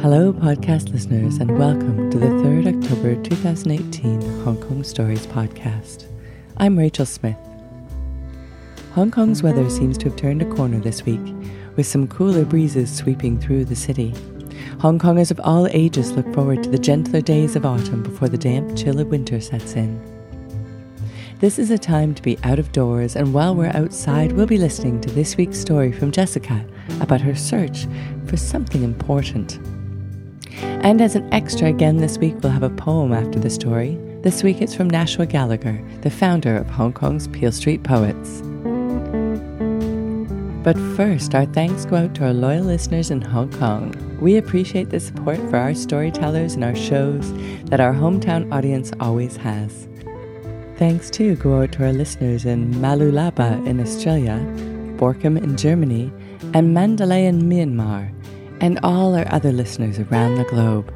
Hello, podcast listeners, and welcome to the 3rd October 2018 Hong Kong Stories podcast. I'm Rachel Smith. Hong Kong's weather seems to have turned a corner this week, with some cooler breezes sweeping through the city. Hong Kongers of all ages look forward to the gentler days of autumn before the damp chill of winter sets in. This is a time to be out of doors, and while we're outside, we'll be listening to this week's story from Jessica about her search for something important. And as an extra again this week, we'll have a poem after the story. This week it's from Nashua Gallagher, the founder of Hong Kong's Peel Street Poets. But first, our thanks go out to our loyal listeners in Hong Kong. We appreciate the support for our storytellers and our shows that our hometown audience always has. Thanks too go out to our listeners in Mooloolaba in Australia, Borkum in Germany, and Mandalay in Myanmar and all our other listeners around the globe.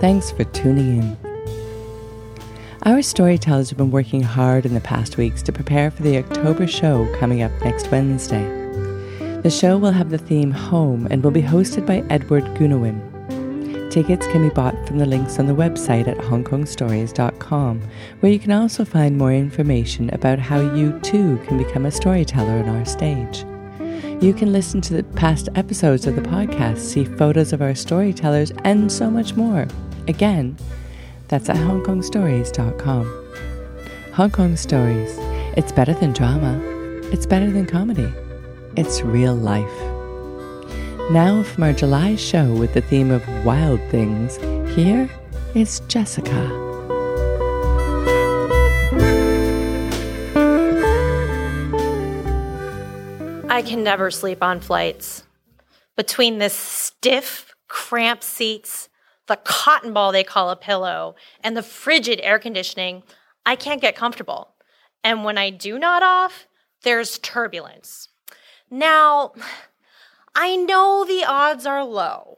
Thanks for tuning in. Our storytellers have been working hard in the past weeks to prepare for the October show coming up next Wednesday. The show will have the theme Home and will be hosted by Edward Gunawin. Tickets can be bought from the links on the website at hongkongstories.com, where you can also find more information about how you too can become a storyteller on our stage. You can listen to the past episodes of the podcast, see photos of our storytellers, and so much more. Again, that's at hongkongstories.com. Hong Kong Stories. It's better than drama. It's better than comedy. It's real life. Now, from our July show with the theme of wild things, here is Jessica. I can never sleep on flights. Between the stiff, cramped seats, the cotton ball they call a pillow, and the frigid air conditioning, I can't get comfortable. And when I do nod off, there's turbulence. Now, I know the odds are low,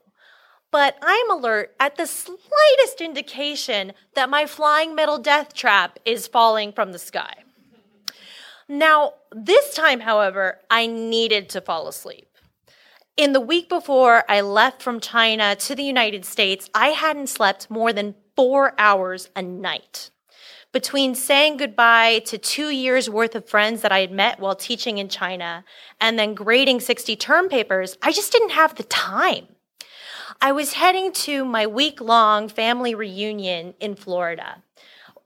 but I'm alert at the slightest indication that my flying metal death trap is falling from the sky. Now, this time, however, I needed to fall asleep. In the week before I left from China to the United States, I hadn't slept more than four hours a night. Between saying goodbye to two years worth of friends that I had met while teaching in China and then grading 60 term papers, I just didn't have the time. I was heading to my week long family reunion in Florida.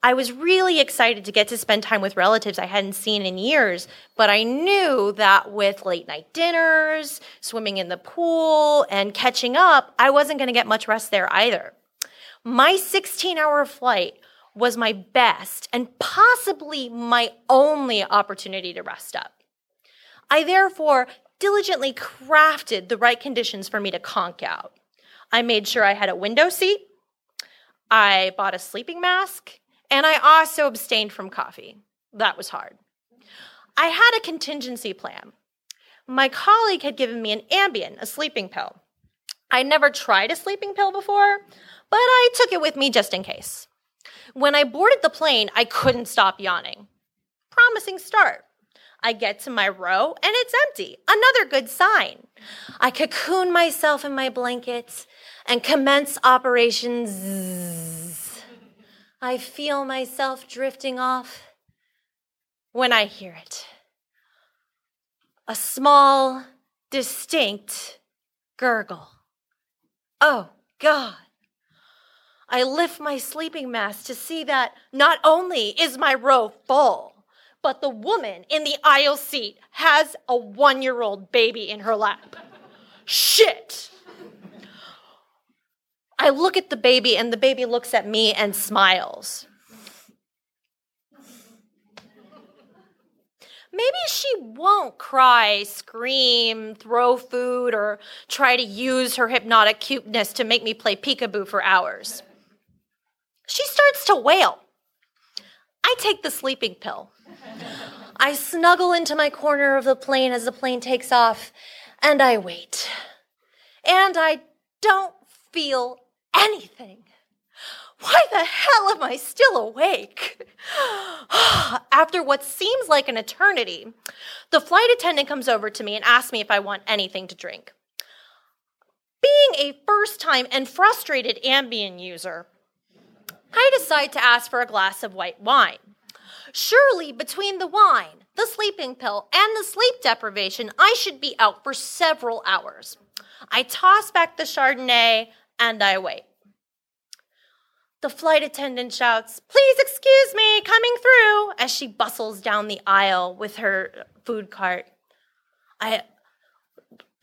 I was really excited to get to spend time with relatives I hadn't seen in years, but I knew that with late night dinners, swimming in the pool, and catching up, I wasn't going to get much rest there either. My 16 hour flight was my best and possibly my only opportunity to rest up. I therefore diligently crafted the right conditions for me to conk out. I made sure I had a window seat. I bought a sleeping mask and I also abstained from coffee. That was hard. I had a contingency plan. My colleague had given me an Ambien, a sleeping pill. I'd never tried a sleeping pill before, but I took it with me just in case. When I boarded the plane, I couldn't stop yawning. Promising start. I get to my row and it's empty. Another good sign. I cocoon myself in my blankets and commence operations. I feel myself drifting off when I hear it. A small, distinct gurgle. Oh, God. I lift my sleeping mask to see that not only is my row full, but the woman in the aisle seat has a one year old baby in her lap. Shit! Look at the baby, and the baby looks at me and smiles. Maybe she won't cry, scream, throw food, or try to use her hypnotic cuteness to make me play peekaboo for hours. She starts to wail. I take the sleeping pill. I snuggle into my corner of the plane as the plane takes off, and I wait. And I don't feel anything. Why the hell am I still awake? After what seems like an eternity, the flight attendant comes over to me and asks me if I want anything to drink. Being a first time and frustrated Ambien user, I decide to ask for a glass of white wine. Surely, between the wine, the sleeping pill, and the sleep deprivation, I should be out for several hours. I toss back the Chardonnay and I wait. The flight attendant shouts, Please excuse me, coming through, as she bustles down the aisle with her food cart. I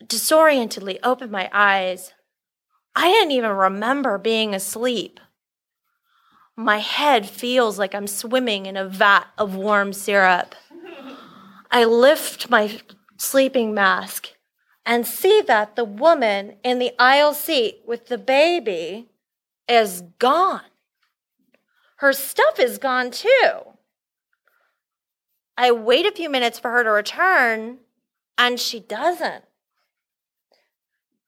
disorientedly open my eyes. I didn't even remember being asleep. My head feels like I'm swimming in a vat of warm syrup. I lift my sleeping mask and see that the woman in the aisle seat with the baby is gone. Her stuff is gone too. I wait a few minutes for her to return, and she doesn't.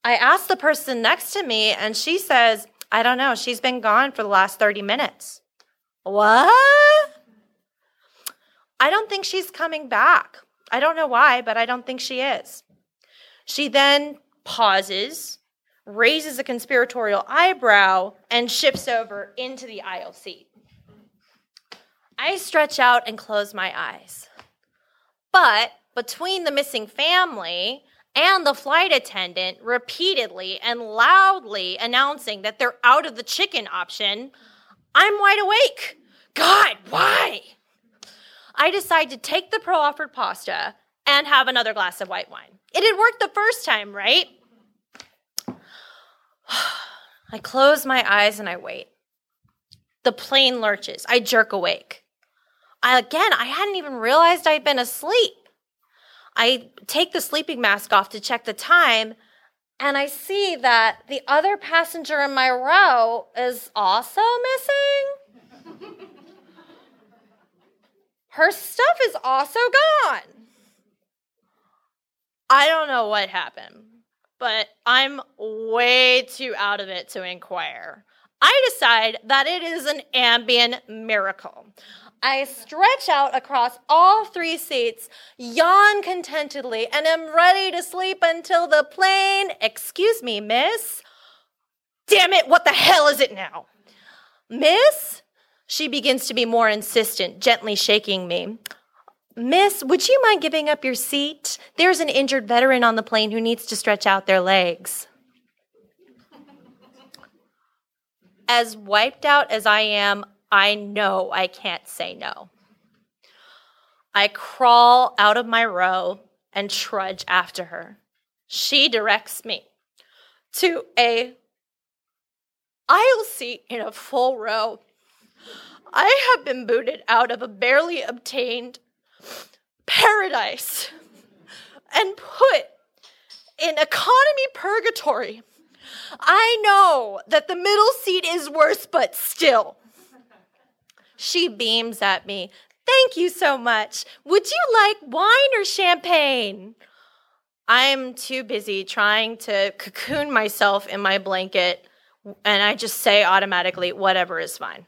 I ask the person next to me, and she says, I don't know, she's been gone for the last 30 minutes. What? I don't think she's coming back. I don't know why, but I don't think she is. She then pauses, raises a conspiratorial eyebrow, and shifts over into the aisle seat. I stretch out and close my eyes. But between the missing family and the flight attendant repeatedly and loudly announcing that they're out of the chicken option, I'm wide awake. God, why? I decide to take the pro offered pasta and have another glass of white wine. It had worked the first time, right? I close my eyes and I wait. The plane lurches. I jerk awake. I, again, I hadn't even realized I'd been asleep. I take the sleeping mask off to check the time, and I see that the other passenger in my row is also missing. Her stuff is also gone. I don't know what happened, but I'm way too out of it to inquire. I decide that it is an Ambien miracle. I stretch out across all three seats, yawn contentedly, and am ready to sleep until the plane, excuse me, miss. Damn it, what the hell is it now? Miss? She begins to be more insistent, gently shaking me. Miss, would you mind giving up your seat? There's an injured veteran on the plane who needs to stretch out their legs. As wiped out as I am, I know I can't say no. I crawl out of my row and trudge after her. She directs me to a aisle seat in a full row. I have been booted out of a barely obtained paradise and put in economy purgatory. I know that the middle seat is worse, but still. She beams at me. Thank you so much. Would you like wine or champagne? I'm too busy trying to cocoon myself in my blanket, and I just say automatically, whatever is fine.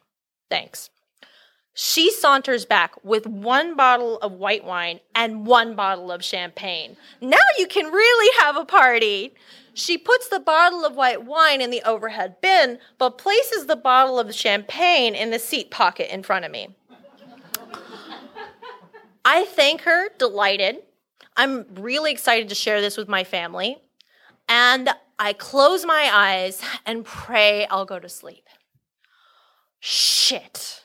Thanks. She saunters back with one bottle of white wine and one bottle of champagne. Now you can really have a party. She puts the bottle of white wine in the overhead bin, but places the bottle of champagne in the seat pocket in front of me. I thank her, delighted. I'm really excited to share this with my family. And I close my eyes and pray I'll go to sleep. Shit.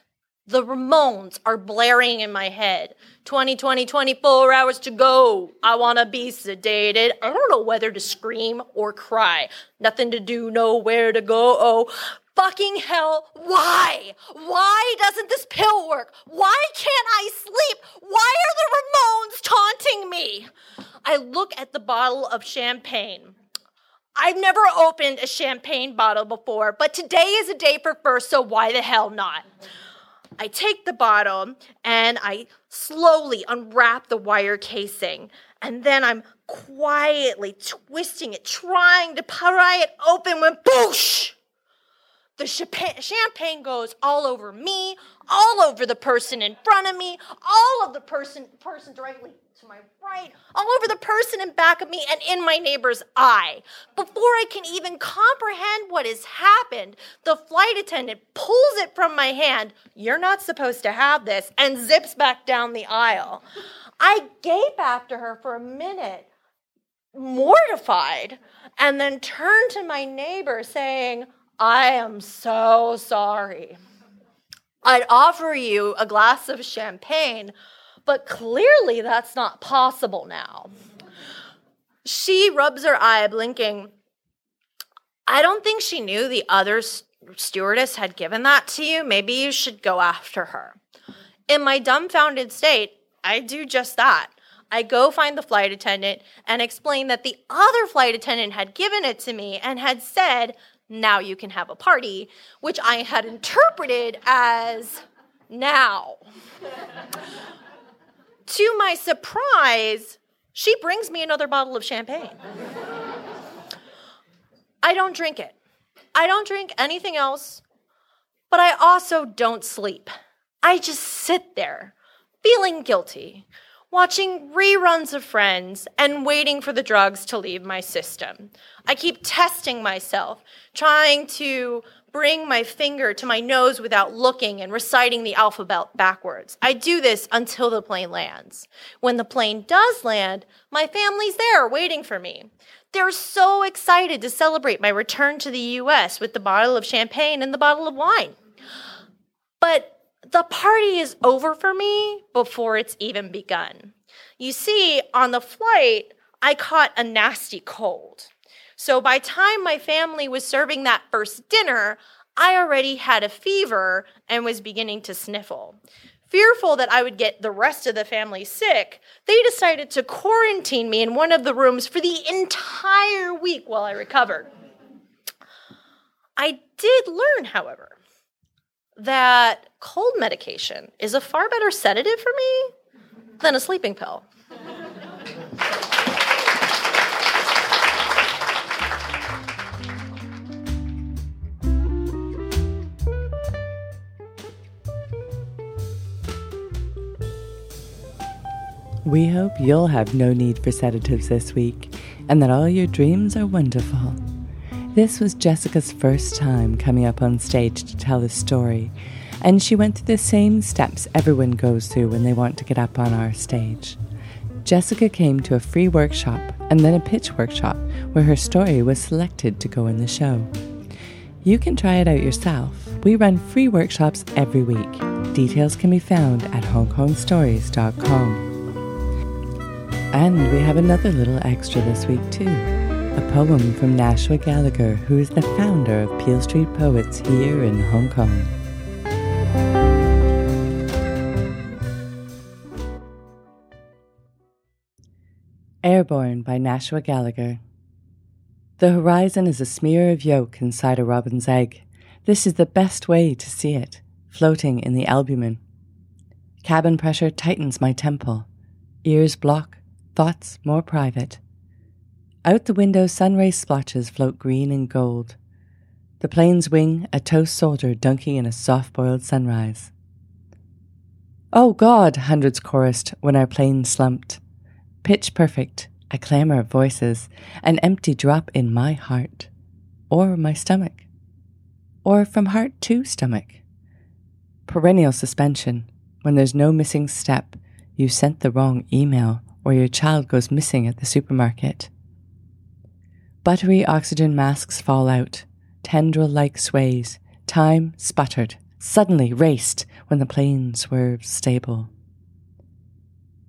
The Ramones are blaring in my head. 20, 20, 24 hours to go. I want to be sedated. I don't know whether to scream or cry. Nothing to do, nowhere to go. Oh, fucking hell. Why? Why doesn't this pill work? Why can't I sleep? Why are the Ramones taunting me? I look at the bottle of champagne. I've never opened a champagne bottle before, but today is a day for first, so why the hell not? I take the bottle and I slowly unwrap the wire casing. And then I'm quietly twisting it, trying to pry it open when boosh! The champagne goes all over me, all over the person in front of me, all of the person person directly to my right, all over the person in back of me, and in my neighbor's eye. Before I can even comprehend what has happened, the flight attendant pulls it from my hand. You're not supposed to have this, and zips back down the aisle. I gape after her for a minute, mortified, and then turn to my neighbor saying, I am so sorry. I'd offer you a glass of champagne, but clearly that's not possible now. She rubs her eye, blinking. I don't think she knew the other stewardess had given that to you. Maybe you should go after her. In my dumbfounded state, I do just that. I go find the flight attendant and explain that the other flight attendant had given it to me and had said, now you can have a party, which I had interpreted as now. To my surprise, she brings me another bottle of champagne. I don't drink it. I don't drink anything else, but I also don't sleep. I just sit there feeling guilty, watching reruns of Friends and waiting for the drugs to leave my system. I keep testing myself, trying to bring my finger to my nose without looking and reciting the alphabet backwards. I do this until the plane lands. When the plane does land, my family's there waiting for me. They're so excited to celebrate my return to the US with the bottle of champagne and the bottle of wine. But the party is over for me before it's even begun. You see, on the flight, I caught a nasty cold. So by time my family was serving that first dinner, I already had a fever and was beginning to sniffle. Fearful that I would get the rest of the family sick, they decided to quarantine me in one of the rooms for the entire week while I recovered. I did learn, however, that cold medication is a far better sedative for me than a sleeping pill. We hope you'll have no need for sedatives this week and that all your dreams are wonderful. This was Jessica's first time coming up on stage to tell a story, and she went through the same steps everyone goes through when they want to get up on our stage. Jessica came to a free workshop and then a pitch workshop where her story was selected to go in the show. You can try it out yourself. We run free workshops every week. Details can be found at hongkongstories.com. And we have another little extra this week, too a poem from Nashua Gallagher, who is the founder of Peel Street Poets here in Hong Kong. Airborne by Nashua Gallagher. The horizon is a smear of yolk inside a robin's egg. This is the best way to see it, floating in the albumen. Cabin pressure tightens my temple. Ears block, thoughts more private. Out the window, sunray splotches float green and gold. The plane's wing, a toast soldier dunking in a soft boiled sunrise. Oh God, hundreds chorused when our plane slumped. Pitch perfect, a clamor of voices, an empty drop in my heart, or my stomach, or from heart to stomach. Perennial suspension, when there's no missing step, you sent the wrong email, or your child goes missing at the supermarket. Buttery oxygen masks fall out, tendril like sways, time sputtered, suddenly raced when the plane swerved stable.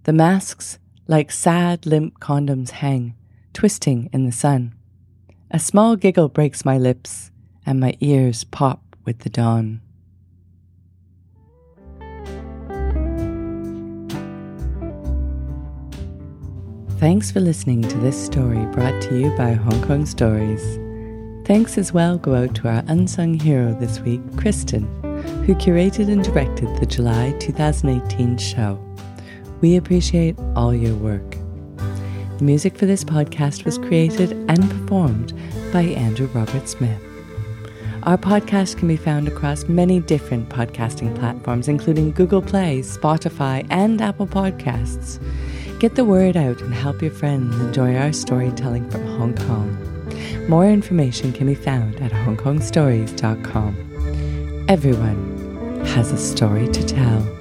The masks like sad, limp condoms hang, twisting in the sun. A small giggle breaks my lips, and my ears pop with the dawn. Thanks for listening to this story brought to you by Hong Kong Stories. Thanks as well go out to our unsung hero this week, Kristen, who curated and directed the July 2018 show. We appreciate all your work. The music for this podcast was created and performed by Andrew Robert Smith. Our podcast can be found across many different podcasting platforms, including Google Play, Spotify, and Apple Podcasts. Get the word out and help your friends enjoy our storytelling from Hong Kong. More information can be found at hongkongstories.com. Everyone has a story to tell.